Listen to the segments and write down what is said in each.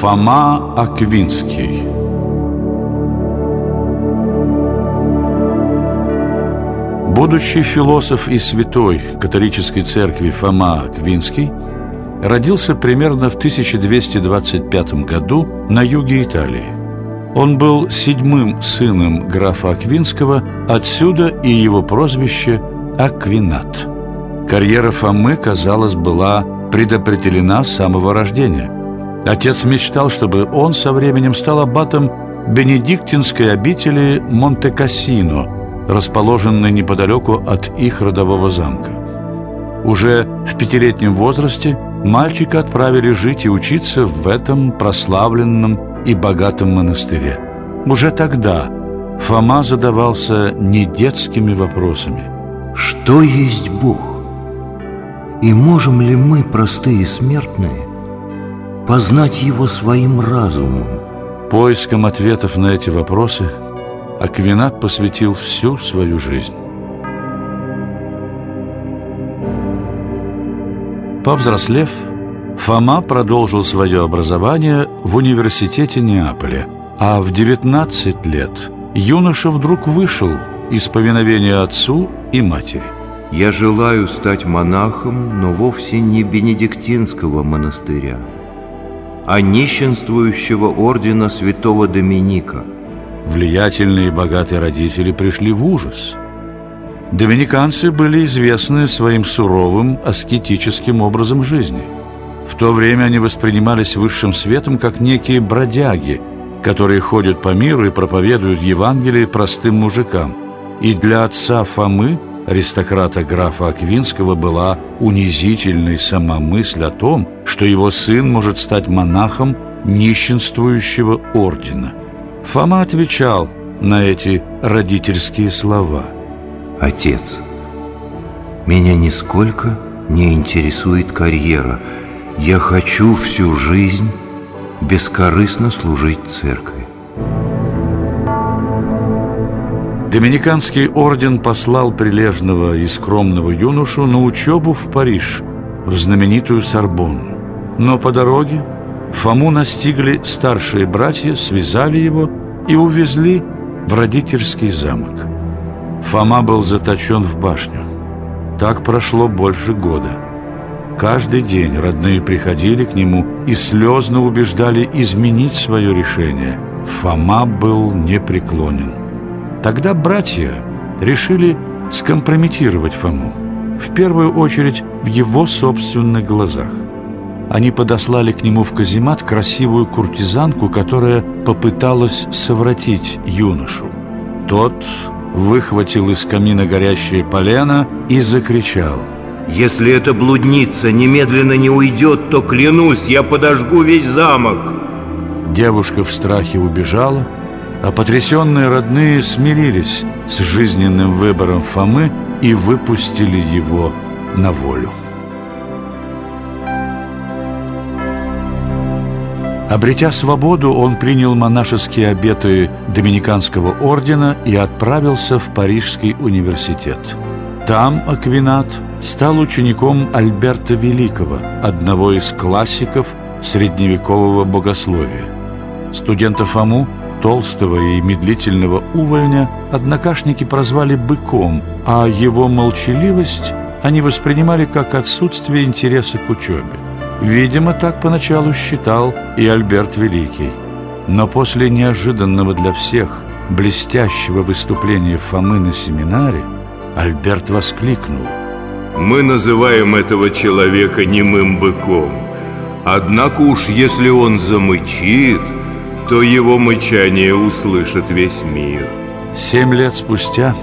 Фома Аквинский Будущий философ и святой католической церкви Фома Аквинский родился примерно в 1225 году на юге Италии. Он был седьмым сыном графа Аквинского, отсюда и его прозвище Аквинат. Карьера Фомы, казалось, была предопределена с самого рождения. Отец мечтал, чтобы он со временем стал аббатом бенедиктинской обители Монте-Кассино, расположенной неподалеку от их родового замка. Уже в пятилетнем возрасте мальчика отправили жить и учиться в этом прославленном и богатом монастыре. Уже тогда Фома задавался не детскими вопросами. Что есть Бог? И можем ли мы, простые смертные, познать Его своим разумом? Поиском ответов на эти вопросы Аквинат посвятил всю свою жизнь. Повзрослев, Фома продолжил свое образование в университете Неаполя, а в 19 лет юноша вдруг вышел из повиновения отцу и матери. Я желаю стать монахом, но вовсе не бенедиктинского монастыря, а нищенствующего ордена святого Доминика. Влиятельные и богатые родители пришли в ужас. Доминиканцы были известны своим суровым аскетическим образом жизни – в то время они воспринимались высшим светом как некие бродяги, которые ходят по миру и проповедуют Евангелие простым мужикам. И для отца Фомы, аристократа графа Аквинского, была унизительной сама мысль о том, что его сын может стать монахом нищенствующего ордена. Фома отвечал на эти родительские слова. «Отец, меня нисколько не интересует карьера – я хочу всю жизнь бескорыстно служить церкви. Доминиканский орден послал прилежного и скромного юношу на учебу в Париж, в знаменитую Сорбонну. Но по дороге Фому настигли старшие братья, связали его и увезли в родительский замок. Фома был заточен в башню. Так прошло больше года. Каждый день родные приходили к нему и слезно убеждали изменить свое решение. Фома был непреклонен. Тогда братья решили скомпрометировать Фому, в первую очередь в его собственных глазах. Они подослали к нему в каземат красивую куртизанку, которая попыталась совратить юношу. Тот выхватил из камина горящее полено и закричал – если эта блудница немедленно не уйдет, то, клянусь, я подожгу весь замок Девушка в страхе убежала, а потрясенные родные смирились с жизненным выбором Фомы и выпустили его на волю. Обретя свободу, он принял монашеские обеты Доминиканского ордена и отправился в Парижский университет. Там Аквинат стал учеником Альберта Великого, одного из классиков средневекового богословия. Студента Фому, толстого и медлительного увольня, однокашники прозвали «быком», а его молчаливость они воспринимали как отсутствие интереса к учебе. Видимо, так поначалу считал и Альберт Великий. Но после неожиданного для всех блестящего выступления Фомы на семинаре Альберт воскликнул. Мы называем этого человека немым быком. Однако уж если он замычит, то его мычание услышит весь мир. Семь лет спустя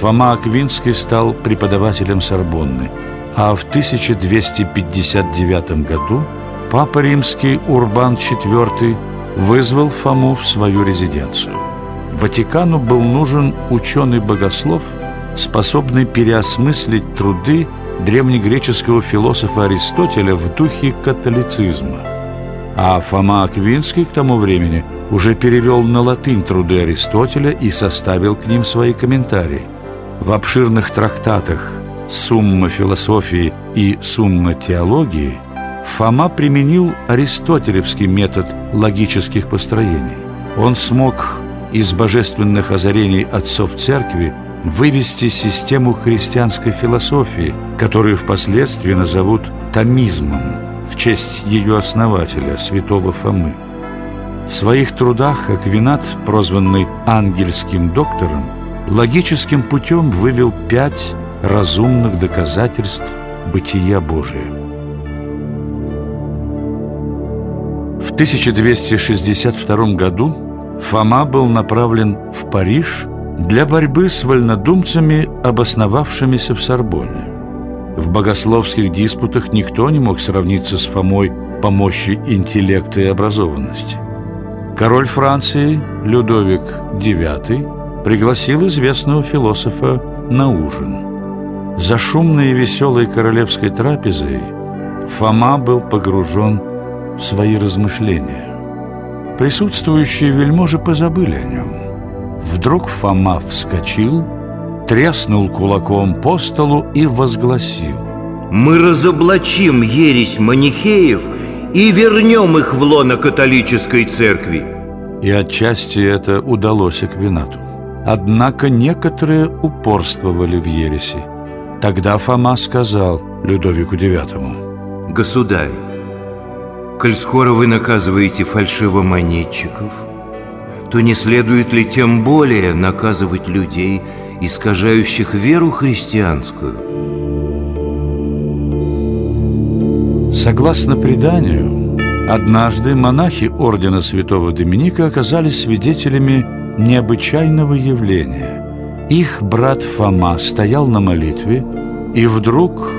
Фома Аквинский стал преподавателем Сорбонны, а в 1259 году Папа Римский Урбан IV вызвал Фому в свою резиденцию. Ватикану был нужен ученый-богослов – способный переосмыслить труды древнегреческого философа Аристотеля в духе католицизма. А Фома Аквинский к тому времени уже перевел на латынь труды Аристотеля и составил к ним свои комментарии. В обширных трактатах «Сумма философии» и «Сумма теологии» Фома применил аристотелевский метод логических построений. Он смог из божественных озарений отцов церкви вывести систему христианской философии, которую впоследствии назовут томизмом в честь ее основателя, святого Фомы. В своих трудах Аквинат, прозванный ангельским доктором, логическим путем вывел пять разумных доказательств бытия Божия. В 1262 году Фома был направлен в Париж для борьбы с вольнодумцами, обосновавшимися в Сорбоне. В богословских диспутах никто не мог сравниться с Фомой по мощи интеллекта и образованности. Король Франции Людовик IX пригласил известного философа на ужин. За шумной и веселой королевской трапезой Фома был погружен в свои размышления. Присутствующие вельможи позабыли о нем. Вдруг Фома вскочил, треснул кулаком по столу и возгласил. «Мы разоблачим ересь манихеев и вернем их в лоно католической церкви!» И отчасти это удалось Аквинату. Однако некоторые упорствовали в ереси. Тогда Фома сказал Людовику IX. «Государь, коль скоро вы наказываете фальшивомонетчиков, то не следует ли тем более наказывать людей, искажающих веру христианскую? Согласно преданию, однажды монахи ордена святого Доминика оказались свидетелями необычайного явления. Их брат Фома стоял на молитве, и вдруг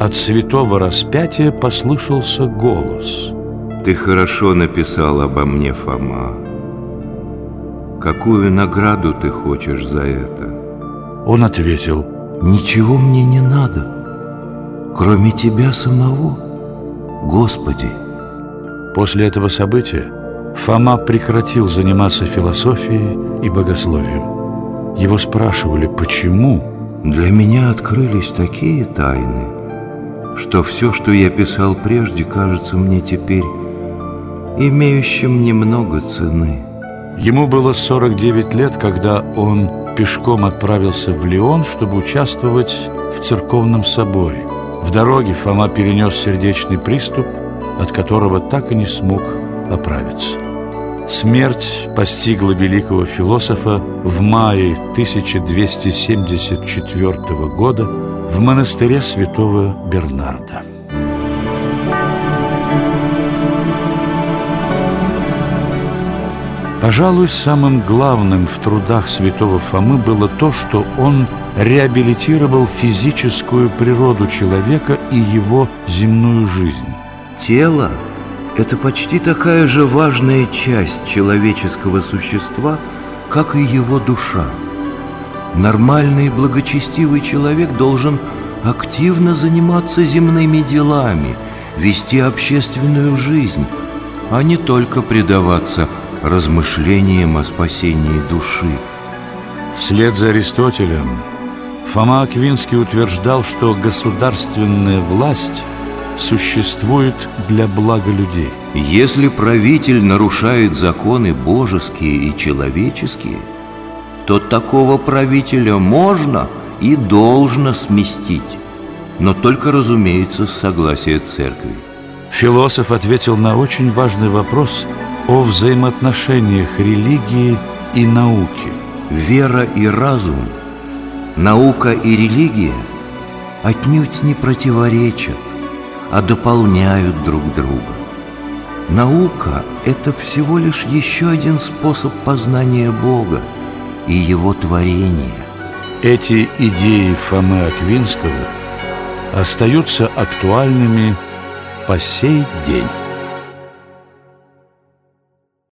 от святого распятия послышался голос. «Ты хорошо написал обо мне, Фома. Какую награду ты хочешь за это?» Он ответил, «Ничего мне не надо, кроме тебя самого, Господи». После этого события Фома прекратил заниматься философией и богословием. Его спрашивали, почему? Для меня открылись такие тайны, что все, что я писал прежде, кажется мне теперь имеющим немного цены. Ему было 49 лет, когда он пешком отправился в Лион, чтобы участвовать в церковном соборе. В дороге Фома перенес сердечный приступ, от которого так и не смог оправиться. Смерть постигла великого философа в мае 1274 года в монастыре святого Бернарда. Пожалуй, самым главным в трудах святого Фомы было то, что он реабилитировал физическую природу человека и его земную жизнь. Тело – это почти такая же важная часть человеческого существа, как и его душа. Нормальный и благочестивый человек должен активно заниматься земными делами, вести общественную жизнь, а не только предаваться – размышлением о спасении души. Вслед за Аристотелем Фома Аквинский утверждал, что государственная власть существует для блага людей. Если правитель нарушает законы божеские и человеческие, то такого правителя можно и должно сместить, но только, разумеется, с согласия церкви. Философ ответил на очень важный вопрос – о взаимоотношениях религии и науки. Вера и разум, наука и религия отнюдь не противоречат, а дополняют друг друга. Наука – это всего лишь еще один способ познания Бога и Его творения. Эти идеи Фомы Аквинского остаются актуальными по сей день.